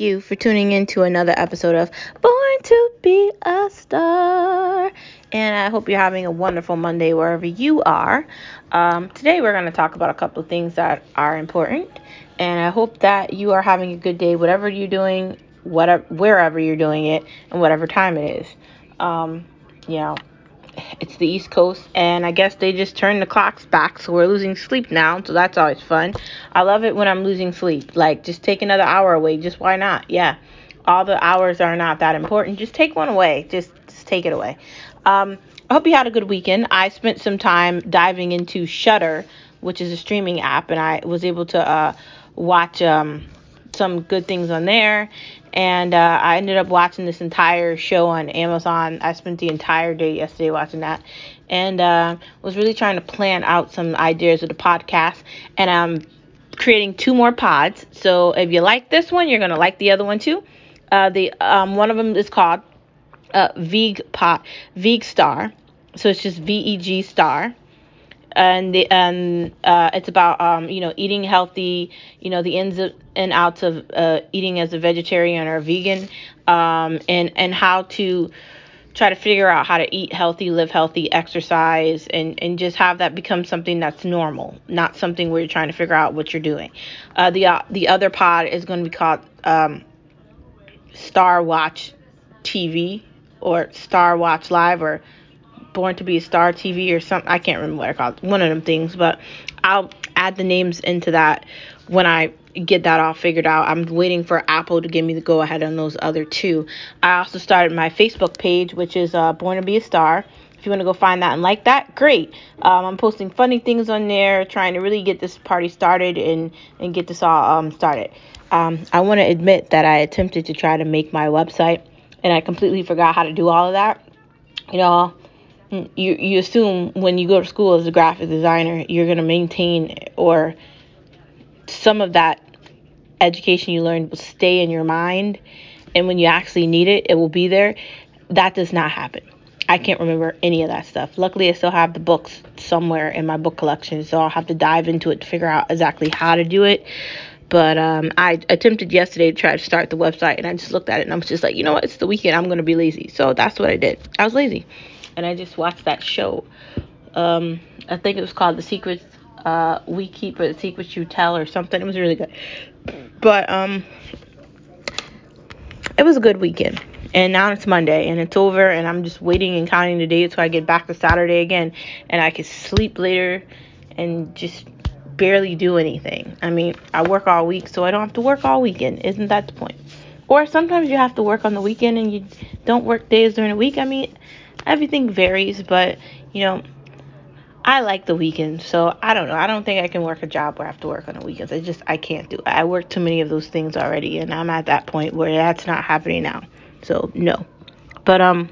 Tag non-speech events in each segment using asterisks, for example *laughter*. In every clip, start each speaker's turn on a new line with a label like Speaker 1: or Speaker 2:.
Speaker 1: you for tuning in to another episode of Born to Be a Star. And I hope you're having a wonderful Monday wherever you are. Um, today, we're going to talk about a couple of things that are important. And I hope that you are having a good day, whatever you're doing, whatever, wherever you're doing it, and whatever time it is. Um, you know, it's the East Coast, and I guess they just turned the clocks back, so we're losing sleep now, so that's always fun. I love it when I'm losing sleep. Like, just take another hour away. Just why not? Yeah. All the hours are not that important. Just take one away. Just, just take it away. Um, I hope you had a good weekend. I spent some time diving into Shudder, which is a streaming app, and I was able to uh, watch um, some good things on there and uh, I ended up watching this entire show on Amazon. I spent the entire day yesterday watching that, and uh, was really trying to plan out some ideas of the podcast. And I'm creating two more pods. So if you like this one, you're gonna like the other one too. Uh, the um, one of them is called uh, Veg Pot Veg Star. So it's just V E G Star and the, and uh, it's about um, you know eating healthy, you know the ins and outs of uh, eating as a vegetarian or a vegan, um, and and how to try to figure out how to eat healthy, live healthy, exercise, and and just have that become something that's normal, not something where you're trying to figure out what you're doing. Uh, the uh, the other pod is going to be called um, Star Watch TV or Star Watch Live or Born to be a Star TV or something. I can't remember what I called one of them things, but I'll add the names into that when I get that all figured out. I'm waiting for Apple to give me the go ahead on those other two. I also started my Facebook page, which is uh, Born to be a Star. If you want to go find that and like that, great. Um, I'm posting funny things on there, trying to really get this party started and and get this all um, started. Um, I want to admit that I attempted to try to make my website, and I completely forgot how to do all of that. You know, you you assume when you go to school as a graphic designer, you're going to maintain or some of that education you learned will stay in your mind and when you actually need it, it will be there. That does not happen. I can't remember any of that stuff. Luckily, I still have the books somewhere in my book collection, so I'll have to dive into it to figure out exactly how to do it. But um, I attempted yesterday to try to start the website, and I just looked at it and I was just like, you know what? It's the weekend. I'm going to be lazy. So that's what I did. I was lazy and I just watched that show. Um, I think it was called The Secrets uh, We Keep or The Secrets You Tell or something. It was really good. But um, it was a good weekend. And now it's Monday and it's over and I'm just waiting and counting the days so I get back to Saturday again and I can sleep later and just barely do anything. I mean, I work all week so I don't have to work all weekend. Isn't that the point? Or sometimes you have to work on the weekend and you don't work days during the week. I mean, everything varies, but you know, I like the weekends, so I don't know. I don't think I can work a job where I have to work on the weekends. I just I can't do it. I work too many of those things already, and I'm at that point where that's not happening now. So no. But um,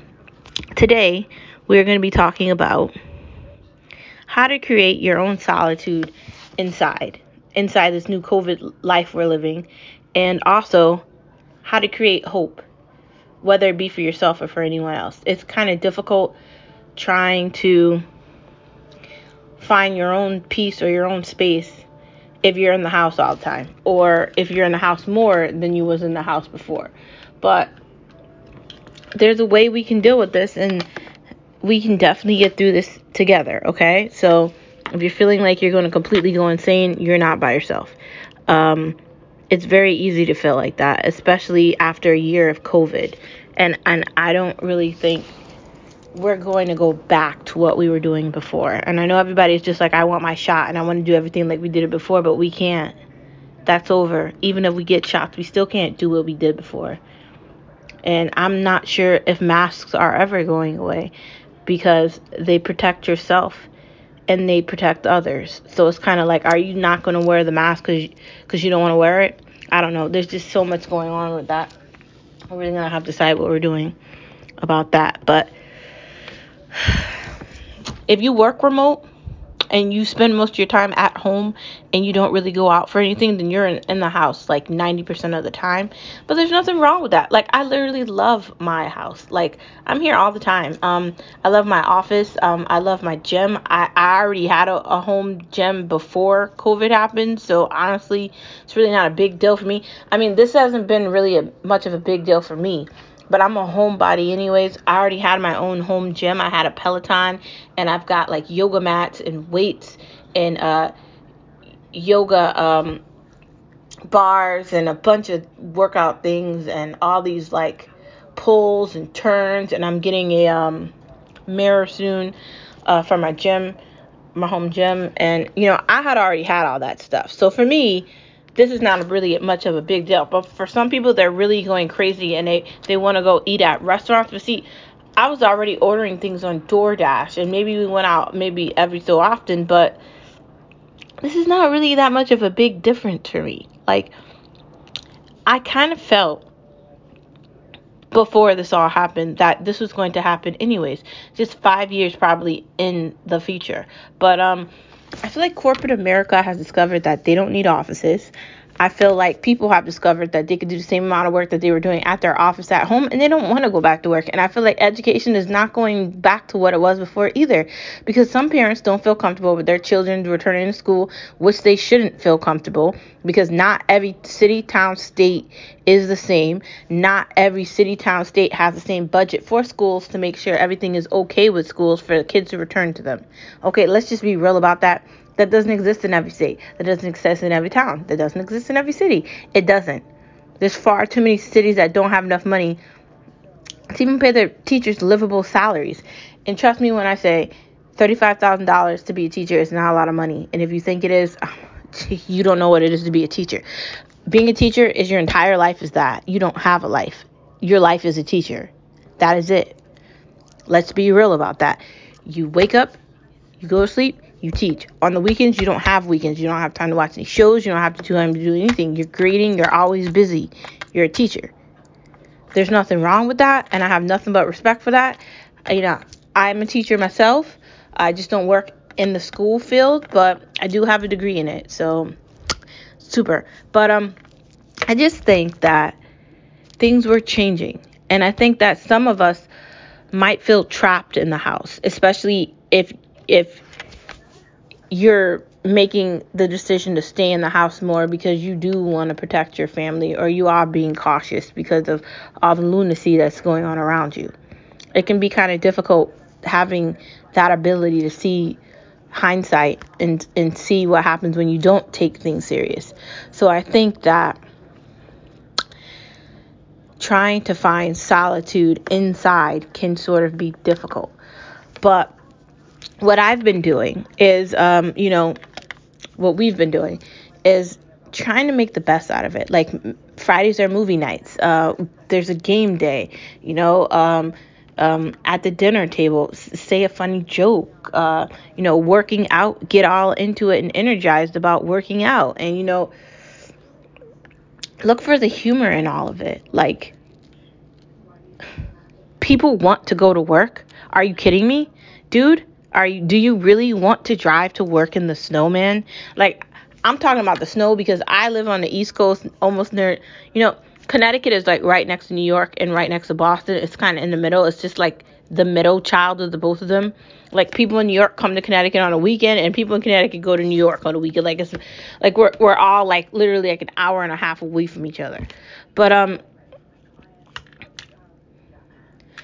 Speaker 1: today we're going to be talking about how to create your own solitude inside, inside this new COVID life we're living, and also how to create hope whether it be for yourself or for anyone else. It's kind of difficult trying to find your own peace or your own space if you're in the house all the time or if you're in the house more than you was in the house before. But there's a way we can deal with this and we can definitely get through this together, okay? So if you're feeling like you're going to completely go insane, you're not by yourself. Um, it's very easy to feel like that, especially after a year of COVID. And and I don't really think we're going to go back to what we were doing before. And I know everybody's just like I want my shot and I want to do everything like we did it before, but we can't. That's over. Even if we get shots, we still can't do what we did before. And I'm not sure if masks are ever going away because they protect yourself and they protect others. So it's kind of like, are you not going to wear the mask because because you don't want to wear it? I don't know. There's just so much going on with that. We're really gonna have to decide what we're doing about that. But *sighs* if you work remote and you spend most of your time at home and you don't really go out for anything, then you're in, in the house like 90% of the time. But there's nothing wrong with that. Like I literally love my house. Like I'm here all the time. Um, I love my office. Um, I love my gym. I, I already had a, a home gym before COVID happened, so honestly, it's really not a big deal for me. I mean, this hasn't been really a, much of a big deal for me but I'm a homebody anyways. I already had my own home gym. I had a Peloton and I've got like yoga mats and weights and uh yoga um bars and a bunch of workout things and all these like pulls and turns and I'm getting a um mirror soon uh for my gym, my home gym and you know, I had already had all that stuff. So for me, this is not really much of a big deal. But for some people, they're really going crazy and they, they want to go eat at restaurants. But see, I was already ordering things on DoorDash and maybe we went out maybe every so often, but this is not really that much of a big difference for me. Like, I kind of felt before this all happened that this was going to happen anyways just five years probably in the future but um I feel like corporate America has discovered that they don't need offices. I feel like people have discovered that they could do the same amount of work that they were doing at their office at home and they don't want to go back to work. And I feel like education is not going back to what it was before either because some parents don't feel comfortable with their children returning to school, which they shouldn't feel comfortable because not every city, town, state is the same. Not every city, town, state has the same budget for schools to make sure everything is okay with schools for the kids to return to them. Okay, let's just be real about that. That doesn't exist in every state. That doesn't exist in every town. That doesn't exist in every city. It doesn't. There's far too many cities that don't have enough money to even pay their teachers livable salaries. And trust me when I say $35,000 to be a teacher is not a lot of money. And if you think it is, *sighs* you don't know what it is to be a teacher. Being a teacher is your entire life is that. You don't have a life. Your life is a teacher. That is it. Let's be real about that. You wake up, you go to sleep, you teach. On the weekends, you don't have weekends. You don't have time to watch any shows. You don't have to do to do anything. You're grading. You're always busy. You're a teacher. There's nothing wrong with that, and I have nothing but respect for that. You know, I'm a teacher myself. I just don't work in the school field, but I do have a degree in it. So, super. But um, I just think that things were changing, and I think that some of us might feel trapped in the house, especially if if you're making the decision to stay in the house more because you do want to protect your family or you are being cautious because of all the lunacy that's going on around you. It can be kind of difficult having that ability to see hindsight and and see what happens when you don't take things serious. So I think that trying to find solitude inside can sort of be difficult. But what I've been doing is, um, you know, what we've been doing is trying to make the best out of it. Like Fridays are movie nights. Uh, there's a game day. You know, um, um, at the dinner table, say a funny joke. Uh, you know, working out, get all into it and energized about working out, and you know, look for the humor in all of it. Like people want to go to work. Are you kidding me, dude? Are you do you really want to drive to work in the snow, man? Like I'm talking about the snow because I live on the East Coast, almost near, you know, Connecticut is like right next to New York and right next to Boston. It's kind of in the middle. It's just like the middle child of the both of them. Like people in New York come to Connecticut on a weekend, and people in Connecticut go to New York on a weekend. Like it's like we're we're all like literally like an hour and a half away from each other. But um,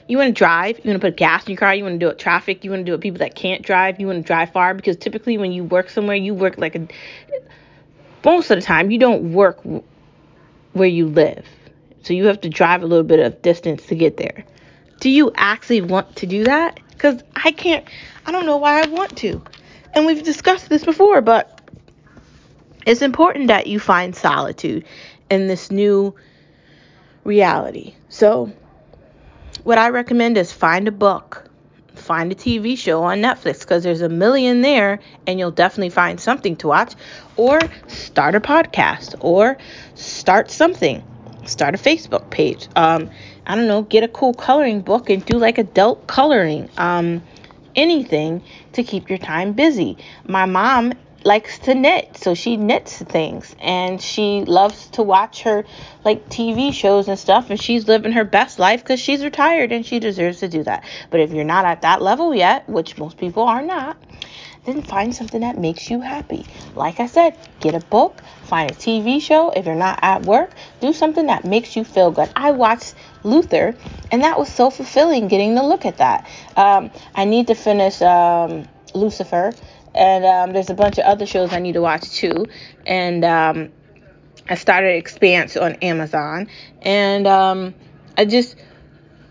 Speaker 1: you want to drive, you want to put gas in your car, you want to do it traffic, you want to do it people that can't drive, you want to drive far because typically when you work somewhere, you work like a most of the time you don't work where you live. So you have to drive a little bit of distance to get there. Do you actually want to do that? Cuz I can't I don't know why I want to. And we've discussed this before, but it's important that you find solitude in this new reality. So what I recommend is find a book, find a TV show on Netflix because there's a million there and you'll definitely find something to watch, or start a podcast, or start something, start a Facebook page. Um, I don't know, get a cool coloring book and do like adult coloring. Um, anything to keep your time busy. My mom likes to knit, so she knits things and she loves to watch her like TV shows and stuff and she's living her best life cuz she's retired and she deserves to do that. But if you're not at that level yet, which most people are not, then find something that makes you happy. Like I said, get a book, find a TV show. If you're not at work, do something that makes you feel good. I watched Luther, and that was so fulfilling getting to look at that. Um, I need to finish um, Lucifer, and um, there's a bunch of other shows I need to watch too. And um, I started Expanse on Amazon, and um, I just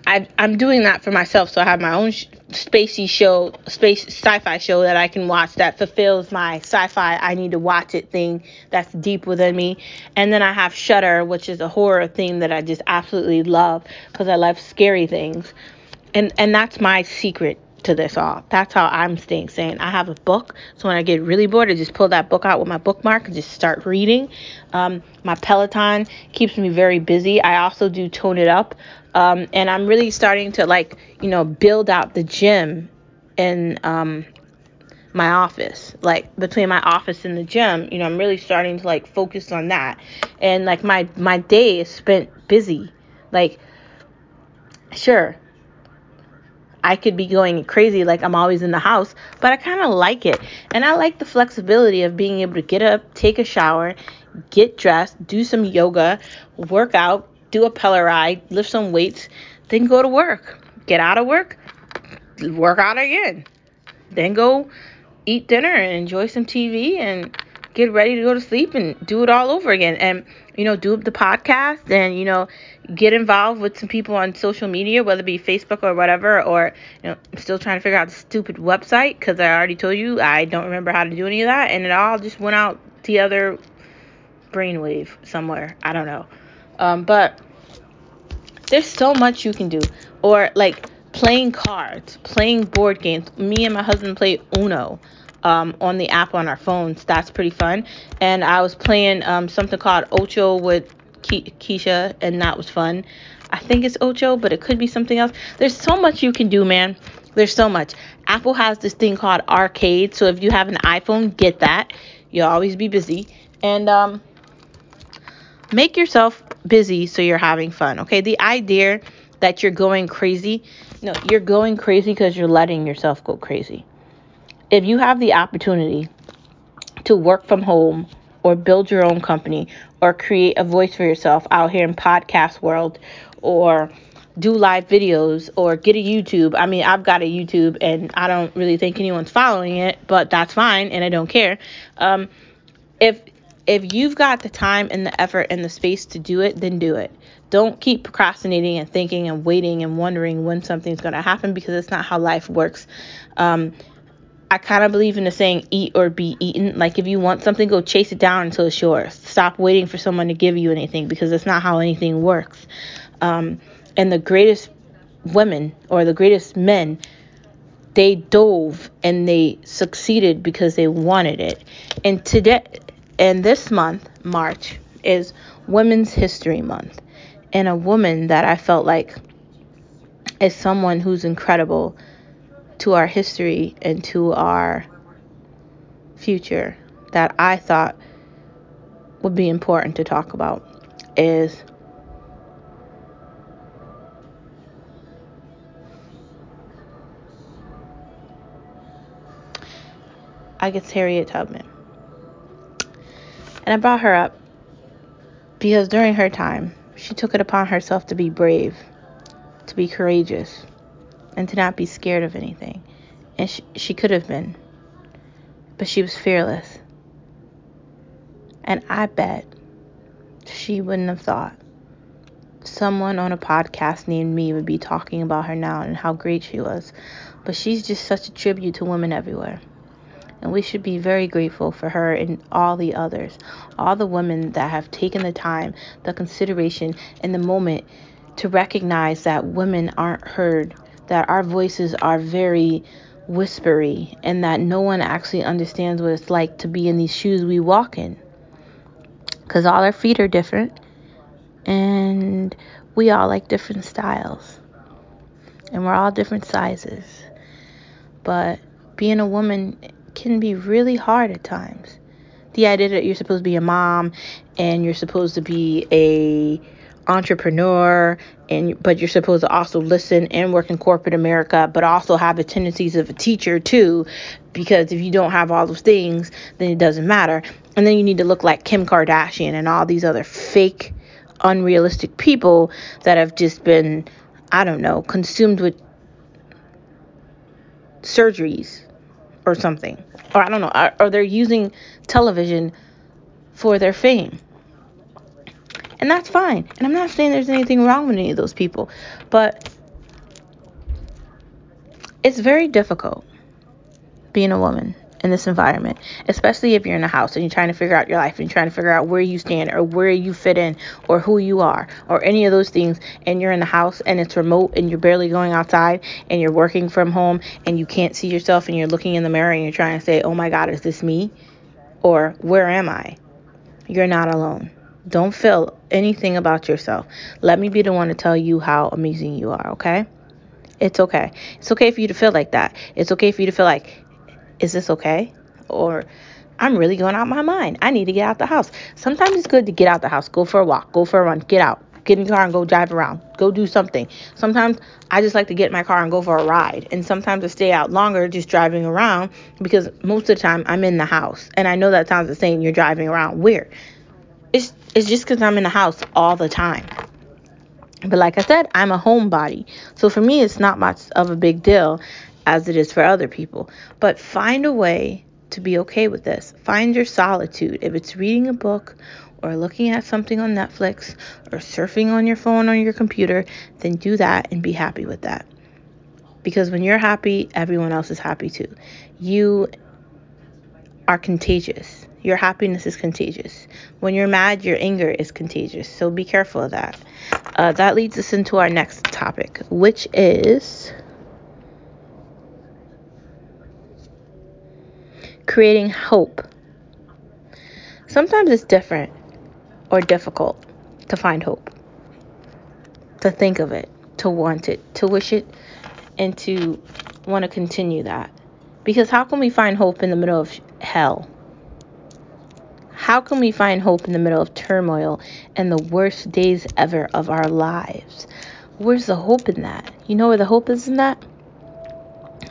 Speaker 1: I, I'm doing that for myself, so I have my own sh- spacey show, space sci-fi show that I can watch that fulfills my sci-fi I need to watch it thing that's deep within me. And then I have Shudder, which is a horror thing that I just absolutely love because I love scary things. And and that's my secret to this all. That's how I'm staying sane. I have a book, so when I get really bored, I just pull that book out with my bookmark and just start reading. Um, my Peloton keeps me very busy. I also do tone it up, um, and I'm really starting to like, you know, build out the gym in um, my office. Like between my office and the gym, you know, I'm really starting to like focus on that. And like my my day is spent busy. Like, sure, I could be going crazy like I'm always in the house, but I kind of like it. And I like the flexibility of being able to get up, take a shower, get dressed, do some yoga, work out, do a ride, lift some weights, then go to work. Get out of work, work out again. Then go eat dinner and enjoy some TV and get ready to go to sleep and do it all over again. And, you know, do the podcast and, you know, get involved with some people on social media, whether it be Facebook or whatever, or, you know, I'm still trying to figure out the stupid website because I already told you I don't remember how to do any of that. And it all just went out the other brainwave somewhere. I don't know. Um, but there's so much you can do. Or like playing cards, playing board games. Me and my husband play Uno um, on the app on our phones. That's pretty fun. And I was playing um, something called Ocho with Keisha, and that was fun. I think it's Ocho, but it could be something else. There's so much you can do, man. There's so much. Apple has this thing called Arcade, so if you have an iPhone, get that. You'll always be busy. And um, make yourself busy so you're having fun. Okay, the idea that you're going crazy, no, you're going crazy because you're letting yourself go crazy if you have the opportunity to work from home or build your own company or create a voice for yourself out here in podcast world or do live videos or get a YouTube. I mean, I've got a YouTube and I don't really think anyone's following it, but that's fine and I don't care. Um, if if you've got the time and the effort and the space to do it, then do it. Don't keep procrastinating and thinking and waiting and wondering when something's going to happen because it's not how life works. Um, I kind of believe in the saying eat or be eaten. Like if you want something, go chase it down until it's yours. Stop waiting for someone to give you anything because that's not how anything works. Um, and the greatest women or the greatest men, they dove and they succeeded because they wanted it. And today, and this month, March, is Women's History Month. And a woman that I felt like is someone who's incredible to our history and to our future that I thought would be important to talk about is I guess Harriet Tubman. And I brought her up because during her time, she took it upon herself to be brave, to be courageous, and to not be scared of anything. And she, she could have been, but she was fearless. And I bet she wouldn't have thought someone on a podcast named me would be talking about her now and how great she was. But she's just such a tribute to women everywhere. And we should be very grateful for her and all the others, all the women that have taken the time, the consideration, and the moment to recognize that women aren't heard that our voices are very whispery and that no one actually understands what it's like to be in these shoes we walk in. Because all our feet are different and we all like different styles and we're all different sizes. But being a woman can be really hard at times. The idea that you're supposed to be a mom and you're supposed to be a entrepreneur and but you're supposed to also listen and work in corporate America but also have the tendencies of a teacher too because if you don't have all those things then it doesn't matter. And then you need to look like Kim Kardashian and all these other fake unrealistic people that have just been I don't know consumed with surgeries or something. Or I don't know or they're using television for their fame and that's fine. And I'm not saying there's anything wrong with any of those people. But it's very difficult being a woman in this environment, especially if you're in a house and you're trying to figure out your life and you're trying to figure out where you stand or where you fit in or who you are or any of those things. And you're in the house and it's remote and you're barely going outside and you're working from home and you can't see yourself and you're looking in the mirror and you're trying to say, oh my God, is this me? Or where am I? You're not alone. Don't feel anything about yourself. Let me be the one to tell you how amazing you are, okay? It's okay. It's okay for you to feel like that. It's okay for you to feel like, is this okay? Or I'm really going out my mind. I need to get out the house. Sometimes it's good to get out the house, go for a walk, go for a run, get out, get in the car and go drive around, go do something. Sometimes I just like to get in my car and go for a ride. And sometimes I stay out longer just driving around because most of the time I'm in the house. And I know that sounds the same, you're driving around weird. It's it's just because I'm in the house all the time. But like I said, I'm a homebody. So for me, it's not much of a big deal as it is for other people. But find a way to be okay with this. Find your solitude. If it's reading a book or looking at something on Netflix or surfing on your phone or your computer, then do that and be happy with that. Because when you're happy, everyone else is happy too. You are contagious. Your happiness is contagious. When you're mad, your anger is contagious. So be careful of that. Uh, that leads us into our next topic, which is creating hope. Sometimes it's different or difficult to find hope, to think of it, to want it, to wish it, and to want to continue that. Because how can we find hope in the middle of hell? How can we find hope in the middle of turmoil and the worst days ever of our lives? Where's the hope in that? You know where the hope is in that?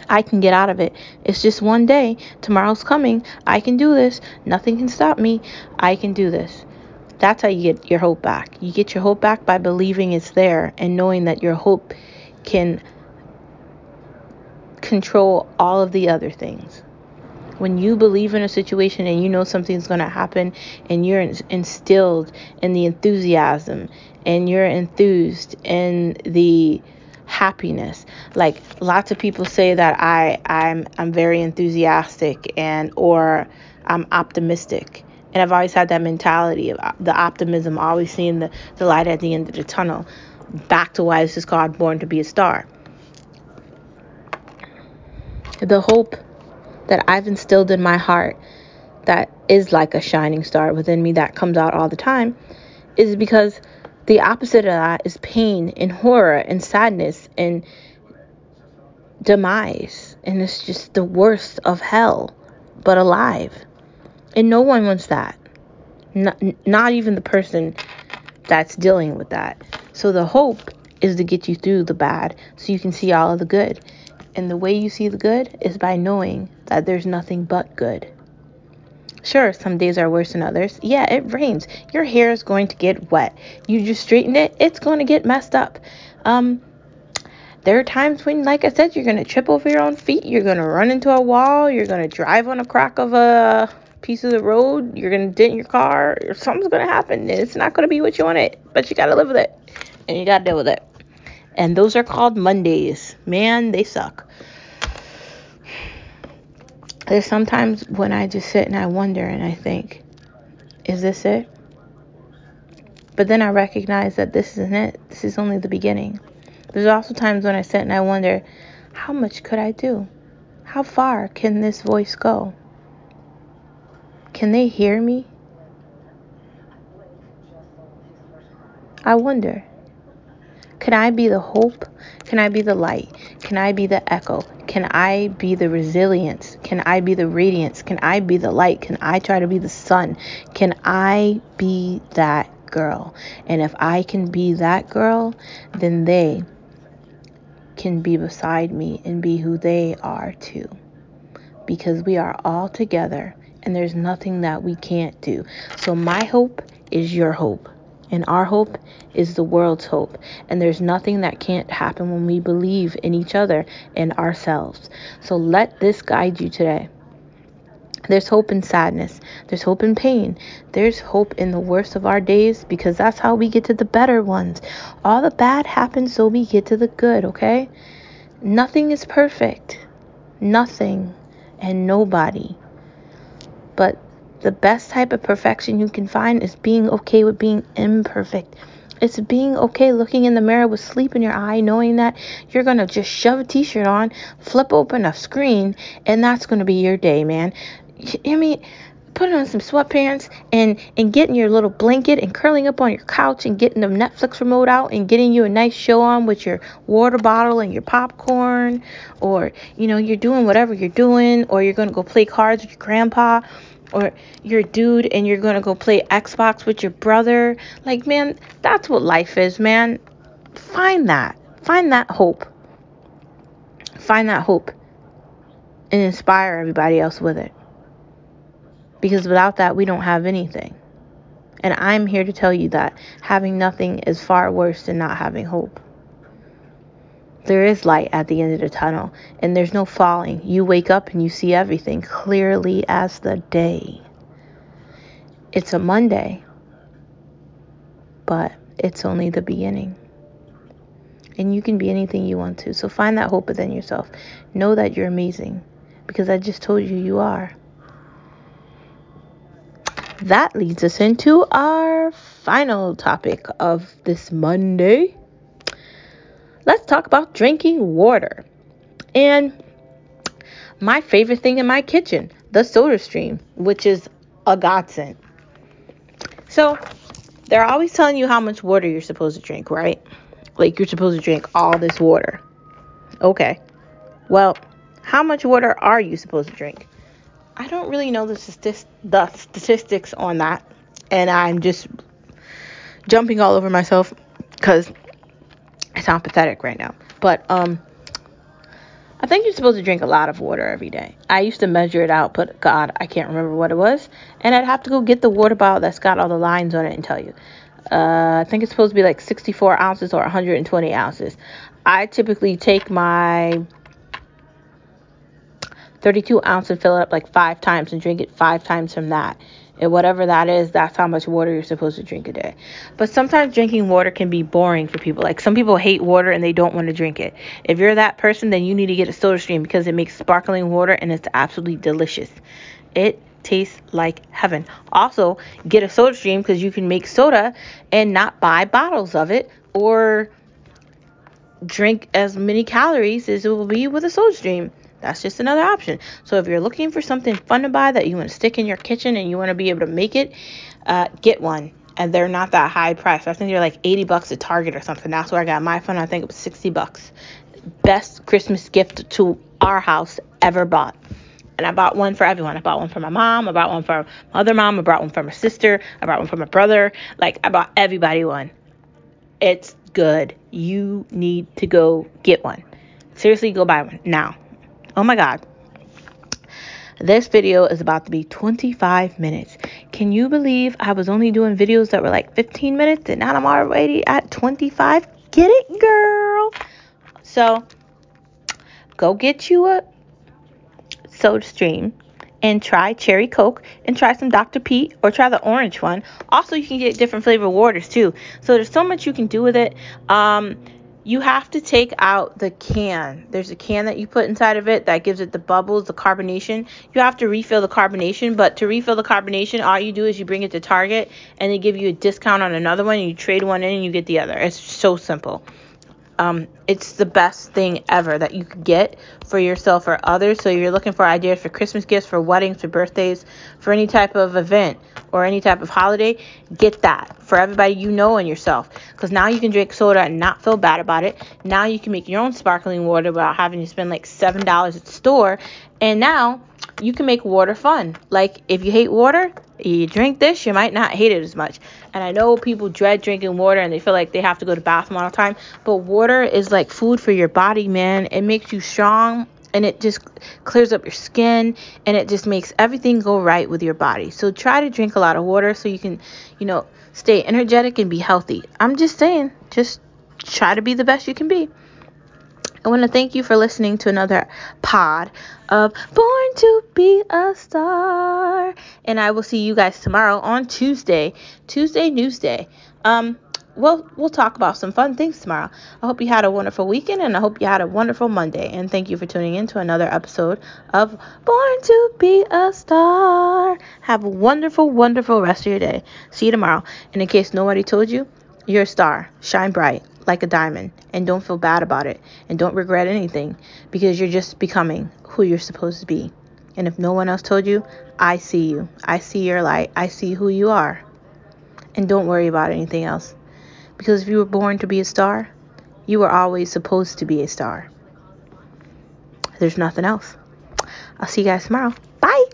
Speaker 1: I can get out of it. It's just one day. Tomorrow's coming. I can do this. Nothing can stop me. I can do this. That's how you get your hope back. You get your hope back by believing it's there and knowing that your hope can control all of the other things when you believe in a situation and you know something's going to happen and you're instilled in the enthusiasm and you're enthused in the happiness. Like lots of people say that i i'm i'm very enthusiastic and or i'm optimistic. And i've always had that mentality of uh, the optimism always seeing the, the light at the end of the tunnel. Back to why this is called born to be a star? The hope that I've instilled in my heart that is like a shining star within me that comes out all the time is because the opposite of that is pain and horror and sadness and demise. And it's just the worst of hell, but alive. And no one wants that. Not, not even the person that's dealing with that. So the hope is to get you through the bad so you can see all of the good. And the way you see the good is by knowing that there's nothing but good. Sure, some days are worse than others. Yeah, it rains. Your hair is going to get wet. You just straighten it, it's going to get messed up. Um, there are times when, like I said, you're going to trip over your own feet. You're going to run into a wall. You're going to drive on a crack of a piece of the road. You're going to dent your car. Something's going to happen. It's not going to be what you wanted, but you got to live with it. And you got to deal with it. And those are called Mondays. Man, they suck. There's sometimes when I just sit and I wonder and I think, is this it? But then I recognize that this isn't it. This is only the beginning. There's also times when I sit and I wonder, how much could I do? How far can this voice go? Can they hear me? I wonder. Can I be the hope Can I be the light? Can I be the echo? Can I be the resilience? Can I be the radiance? Can I be the light? Can I try to be the sun? Can I be that girl? And if I can be that girl, then they can be beside me and be who they are too. Because we are all together and there's nothing that we can't do. So, my hope is your hope. And our hope is the world's hope. And there's nothing that can't happen when we believe in each other and ourselves. So let this guide you today. There's hope in sadness. There's hope in pain. There's hope in the worst of our days because that's how we get to the better ones. All the bad happens so we get to the good, okay? Nothing is perfect. Nothing and nobody. But the best type of perfection you can find is being okay with being imperfect. It's being okay looking in the mirror with sleep in your eye, knowing that you're going to just shove a t shirt on, flip open a screen, and that's going to be your day, man. I mean, putting on some sweatpants and and getting your little blanket and curling up on your couch and getting the Netflix remote out and getting you a nice show on with your water bottle and your popcorn or you know you're doing whatever you're doing or you're going to go play cards with your grandpa or you're a dude and you're to go play Xbox with your brother. Like man that's what life is man. Find that. Find that hope. Find that hope and inspire everybody else with it. Because without that, we don't have anything. And I'm here to tell you that having nothing is far worse than not having hope. There is light at the end of the tunnel, and there's no falling. You wake up and you see everything clearly as the day. It's a Monday, but it's only the beginning. And you can be anything you want to. So find that hope within yourself. Know that you're amazing because I just told you you are that leads us into our final topic of this Monday. Let's talk about drinking water. And my favorite thing in my kitchen, the soda stream, which is a godsend. So, they're always telling you how much water you're supposed to drink, right? Like you're supposed to drink all this water. Okay. Well, how much water are you supposed to drink? I don't really know the, the statistics on that, and I'm just jumping all over myself because I sound pathetic right now. But um, I think you're supposed to drink a lot of water every day. I used to measure it out, but God, I can't remember what it was, and I'd have to go get the water bottle that's got all the lines on it and tell you. Uh, I think it's supposed to be like 64 ounces or 120 ounces. I typically take my 32 ounce and fill it up like five times and drink it five times from that. And whatever that is, that's how much water you're supposed to drink a day. But sometimes drinking water can be boring for people. Like some people hate water and they don't want to drink it. If you're that person, then you need to get a soda stream because it makes sparkling water and it's absolutely delicious. It tastes like heaven. Also, get a soda stream because you can make soda and not buy bottles of it or drink as many calories as it will be with a soda stream. That's just another option. So if you're looking for something fun to buy that you want to stick in your kitchen and you want to be able to make it, uh, get one. And they're not that high price. I think they're like 80 bucks at Target or something. That's where I got my phone. I think it was 60 bucks. Best Christmas gift to our house ever bought. And I bought one for everyone. I bought one for my mom. I bought one for my other mom. I bought one for my sister. I bought one for my brother. Like I bought everybody one. It's good. You need to go get one. Seriously, go buy one now. Oh my God. This video is about to be 25 minutes. Can you believe I was only doing videos that were like 15 minutes and now I'm already at 25? Get it, girl. So go get you a soda stream and try cherry coke and try some Dr. Pete or try the orange one. Also, you can get different flavor waters too. So there's so much you can do with it. Um, you have to take out the can. There's a can that you put inside of it that gives it the bubbles, the carbonation. You have to refill the carbonation, but to refill the carbonation, all you do is you bring it to Target and they give you a discount on another one you trade one in and you get the other. It's so simple. Um, it's the best thing ever that you could get for yourself or others. So if you're looking for ideas for Christmas gifts, for weddings, for birthdays, for any type of event or any type of holiday, get that for everybody you know and yourself. Because now you can drink soda and not feel bad about it. Now you can make your own sparkling water without having to spend like seven dollars at the store. And now you can make water fun. Like if you hate water, you drink this, you might not hate it as much. And I know people dread drinking water and they feel like they have to go to the bathroom all the time, but water is like food for your body, man. It makes you strong and it just clears up your skin and it just makes everything go right with your body. So try to drink a lot of water so you can, you know, stay energetic and be healthy. I'm just saying, just try to be the best you can be. I want to thank you for listening to another pod of Born to Be a Star. And I will see you guys tomorrow on Tuesday, Tuesday Newsday. Um, we'll we'll talk about some fun things tomorrow. I hope you had a wonderful weekend and I hope you had a wonderful Monday. And thank you for tuning in to another episode of Born to Be a Star. Have a wonderful, wonderful rest of your day. See you tomorrow. And in case nobody told you, you're a star. Shine bright like a diamond and don't feel bad about it and don't regret anything because you're just becoming who you're supposed to be. And if no one else told you, I see you. I see your light. I see who you are. And don't worry about anything else. Because if you were born to be a star, you were always supposed to be a star. There's nothing else. I'll see you guys tomorrow. Bye.